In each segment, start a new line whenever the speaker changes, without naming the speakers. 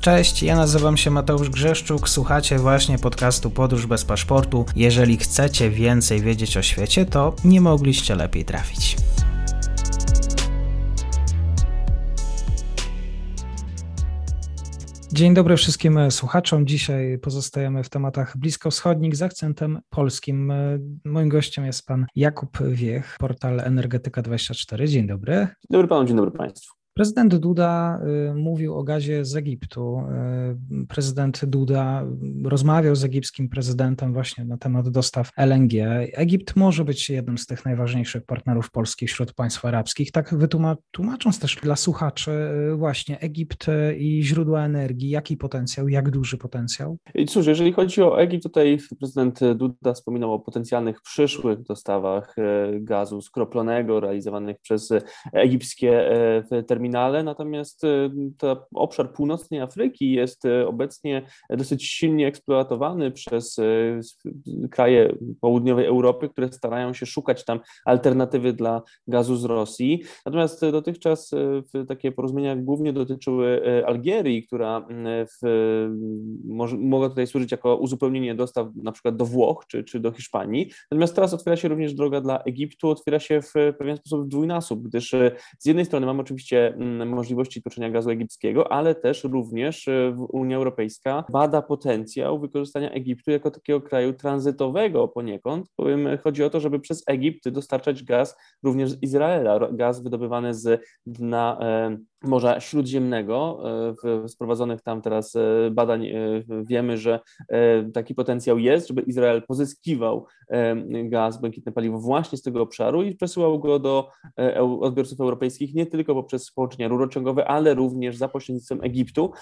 Cześć, ja nazywam się Mateusz Grzeszczuk, słuchacie właśnie podcastu Podróż bez paszportu. Jeżeli chcecie więcej wiedzieć o świecie, to nie mogliście lepiej trafić. Dzień dobry wszystkim słuchaczom. Dzisiaj pozostajemy w tematach bliskowschodnich z akcentem polskim. Moim gościem jest pan Jakub Wiech, portal Energetyka24. Dzień dobry. Dzień
dobry panu, dzień dobry państwu.
Prezydent Duda y, mówił o gazie z Egiptu. Y, prezydent Duda rozmawiał z egipskim prezydentem właśnie na temat dostaw LNG. Egipt może być jednym z tych najważniejszych partnerów polskich wśród państw arabskich. Tak wytłumacząc też dla słuchaczy y, właśnie Egipt i źródła energii, jaki potencjał, jak duży potencjał?
Cóż, jeżeli chodzi o Egipt, tutaj prezydent Duda wspominał o potencjalnych przyszłych dostawach gazu skroplonego realizowanych przez egipskie terminale terminale, natomiast y, to obszar północnej Afryki jest y, obecnie dosyć silnie eksploatowany przez y, kraje południowej Europy, które starają się szukać tam alternatywy dla gazu z Rosji. Natomiast dotychczas takie porozumienia głównie dotyczyły Algierii, która w, może, mogła tutaj służyć jako uzupełnienie dostaw na przykład do Włoch czy, czy do Hiszpanii. Natomiast teraz otwiera się również droga dla Egiptu, otwiera się w pewien sposób dwójnasób, gdyż z jednej strony mamy oczywiście możliwości toczenia gazu egipskiego, ale też również e, Unia Europejska bada potencjał wykorzystania Egiptu jako takiego kraju tranzytowego poniekąd, bowiem chodzi o to, żeby przez Egipt dostarczać gaz również z Izraela, gaz wydobywany z dna e, Morza Śródziemnego. E, z prowadzonych tam teraz e, badań e, wiemy, że taki potencjał jest, żeby Izrael pozyskiwał gaz, błękitne paliwo właśnie z tego obszaru i przesyłał go do odbiorców europejskich nie tylko poprzez połączenia rurociągowe, ale również za pośrednictwem Egiptu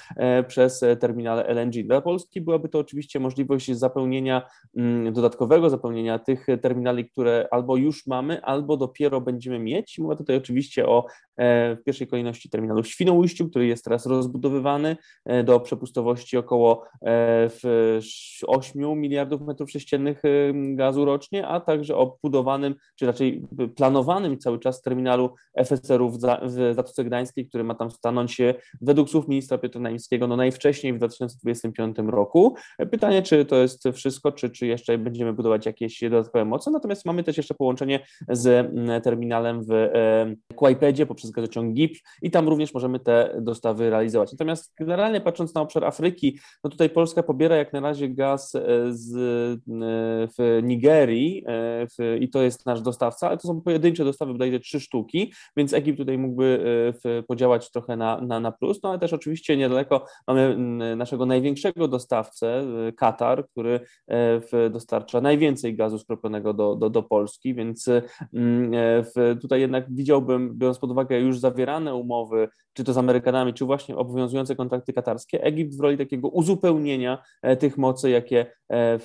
przez terminale LNG. Dla Polski byłaby to oczywiście możliwość zapełnienia mm, dodatkowego, zapełnienia tych terminali, które albo już mamy, albo dopiero będziemy mieć. Mowa tutaj oczywiście o w pierwszej kolejności terminalu w Świnoujściu, który jest teraz rozbudowywany e, do przepustowości około 8 e, miliardów metrów sześciennych e, gazu rocznie, a także o budowanym, czy raczej planowanym cały czas terminalu FSR-u w Zatoce Gdańskiej, który ma tam stanąć według słów ministra Piotra Naimskiego no najwcześniej w 2025 roku. Pytanie, czy to jest wszystko, czy, czy jeszcze będziemy budować jakieś dodatkowe moce, natomiast mamy też jeszcze połączenie z terminalem w Kłajpedzie poprzez gazociąg GIP i tam również możemy te dostawy realizować. Natomiast generalnie patrząc na obszar Afryki, no tutaj Polska pobiera jak na razie gaz e, z, e, w Nigerii e, w, i to jest nasz dostawca, ale to są pojedyncze dostawy, bodajże trzy sztuki, więc Egipt tutaj mógłby w, podziałać trochę na, na, na plus, no ale też oczywiście niedaleko mamy naszego największego dostawcę, Katar, który dostarcza najwięcej gazu skroplonego do, do, do Polski, więc w, tutaj jednak widziałbym, biorąc pod uwagę już zawierane umowy czy to z Amerykanami, czy właśnie obowiązujące kontrakty katarskie, Egipt w roli takiego uzupełnienia e, tych mocy, jakie e,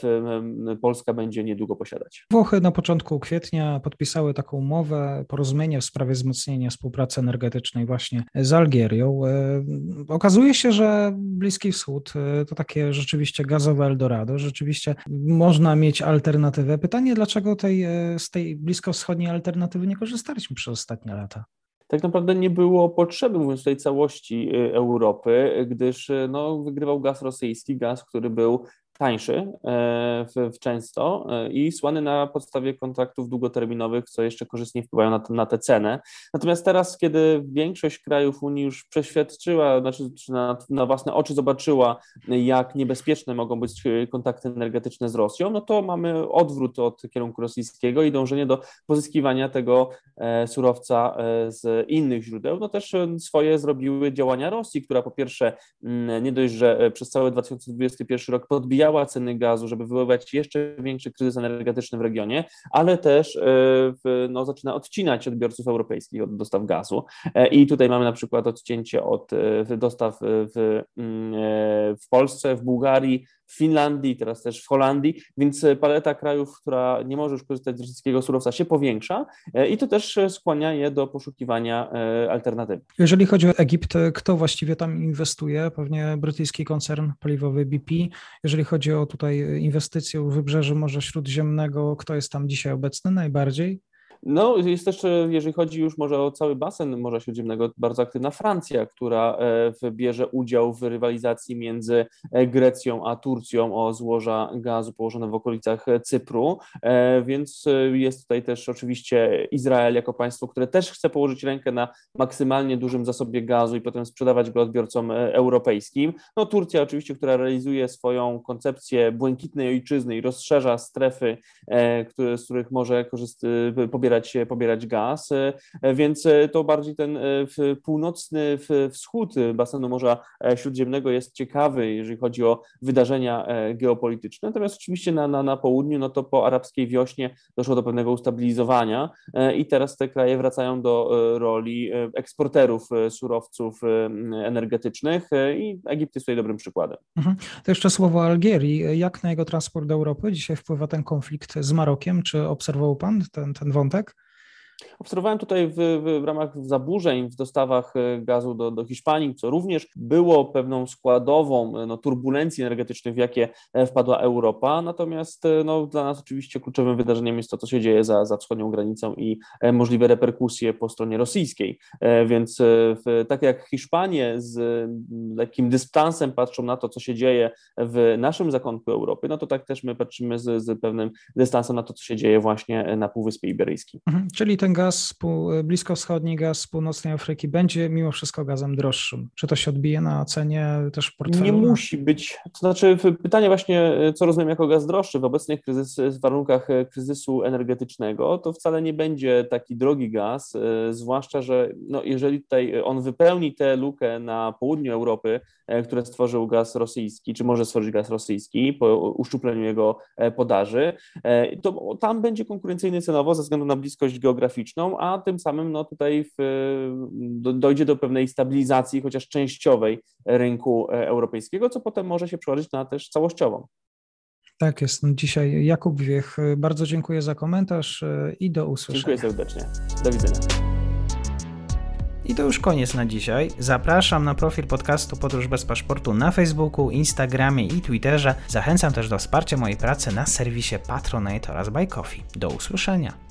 Polska będzie niedługo posiadać.
Włochy na początku kwietnia podpisały taką umowę, porozumienie w sprawie wzmocnienia współpracy energetycznej właśnie z Algierią. E, okazuje się, że Bliski Wschód to takie rzeczywiście gazowe Eldorado, rzeczywiście można mieć alternatywę. Pytanie, dlaczego tej, z tej bliskowschodniej alternatywy nie korzystaliśmy przez ostatnie lata?
Tak naprawdę nie było potrzeby, mówiąc tutaj całości y, Europy, gdyż y, no, wygrywał gaz rosyjski, gaz, który był tańszy e, w, w często e, i słany na podstawie kontraktów długoterminowych, co jeszcze korzystnie wpływają na, na tę cenę. Natomiast teraz, kiedy większość krajów Unii już przeświadczyła, znaczy na, na własne oczy zobaczyła, jak niebezpieczne mogą być kontakty energetyczne z Rosją, no to mamy odwrót od kierunku rosyjskiego i dążenie do pozyskiwania tego e, surowca z innych źródeł. No też swoje zrobiły działania Rosji, która po pierwsze mm, nie dość, że przez cały 2021 rok podbijała podbijała ceny gazu, żeby wywoływać jeszcze większy kryzys energetyczny w regionie, ale też e, no, zaczyna odcinać odbiorców europejskich od dostaw gazu. E, I tutaj mamy na przykład odcięcie od e, dostaw w, mm, w Polsce, w Bułgarii, w Finlandii, teraz też w Holandii, więc paleta krajów, która nie może już korzystać z rosyjskiego surowca się powiększa i to też skłania je do poszukiwania alternatyw.
Jeżeli chodzi o Egipt, kto właściwie tam inwestuje? Pewnie brytyjski koncern paliwowy BP. Jeżeli chodzi o tutaj inwestycje w wybrzeży Morza Śródziemnego, kto jest tam dzisiaj obecny najbardziej?
No, jest też, jeżeli chodzi już może o cały basen Morza Śródziemnego, bardzo aktywna Francja, która bierze udział w rywalizacji między Grecją a Turcją o złoża gazu położone w okolicach Cypru, więc jest tutaj też oczywiście Izrael jako państwo, które też chce położyć rękę na maksymalnie dużym zasobie gazu i potem sprzedawać go odbiorcom europejskim. No Turcja oczywiście, która realizuje swoją koncepcję błękitnej ojczyzny i rozszerza strefy, które, z których może pobierać, pobierać gaz, więc to bardziej ten północny wschód basenu Morza Śródziemnego jest ciekawy, jeżeli chodzi o wydarzenia geopolityczne. Natomiast oczywiście na, na, na południu, no to po arabskiej wiośnie doszło do pewnego ustabilizowania i teraz te kraje wracają do roli eksporterów surowców energetycznych i Egipt jest tutaj dobrym przykładem.
Mhm. To jeszcze słowo Algierii. Jak na jego transport do Europy dzisiaj wpływa ten konflikt z Marokiem? Czy obserwował Pan ten, ten wątek?
Obserwowałem tutaj w, w, ramach zaburzeń w dostawach e, gazu do, do Hiszpanii, co również było pewną składową e, no, turbulencji energetycznych, w jakie e, wpadła Europa. Natomiast no, dla nas oczywiście kluczowym wydarzeniem jest to, co się dzieje za, za wschodnią granicą i możliwe reperkusje po stronie rosyjskiej. Więc w, tak jak Hiszpanie z lekkim dystansem patrzą na to, co się dzieje w naszym zakątku Europy, no to tak też my patrzymy z, z pewnym dystansem na to, co się dzieje właśnie na Półwyspie Iberyjskim.
Mhm, czyli ten gaz, bliskowschodni gaz z północnej Afryki będzie mimo wszystko gazem droższym. Czy to się odbije na cenie też portfelu?
Nie musi być. To znaczy pytanie właśnie, co rozumiem jako gaz droższy w obecnych kryzys, w warunkach e, kryzysu energetycznego, to wcale nie będzie taki drogi gaz, e, zwłaszcza, że no, jeżeli tutaj on wypełni tę lukę na południu Europy, e, które stworzył gaz rosyjski, czy może stworzyć gaz rosyjski po uszczupleniu jego podaży, to tam będzie konkurencyjny cenowo ze względu na bliskość geograficzną, a tym samym no, tutaj w, do, dojdzie do pewnej stabilizacji, chociaż częściowej rynku e, europejskiego, co potem może się przełożyć na też całościową.
Tak jest. No, dzisiaj Jakub Wiech. Bardzo dziękuję za komentarz e, i do usłyszenia.
Dziękuję serdecznie. Do widzenia.
I to już koniec na dzisiaj. Zapraszam na profil podcastu Podróż bez paszportu na Facebooku, Instagramie i Twitterze. Zachęcam też do wsparcia mojej pracy na serwisie Patronite oraz Buy Coffee. Do usłyszenia.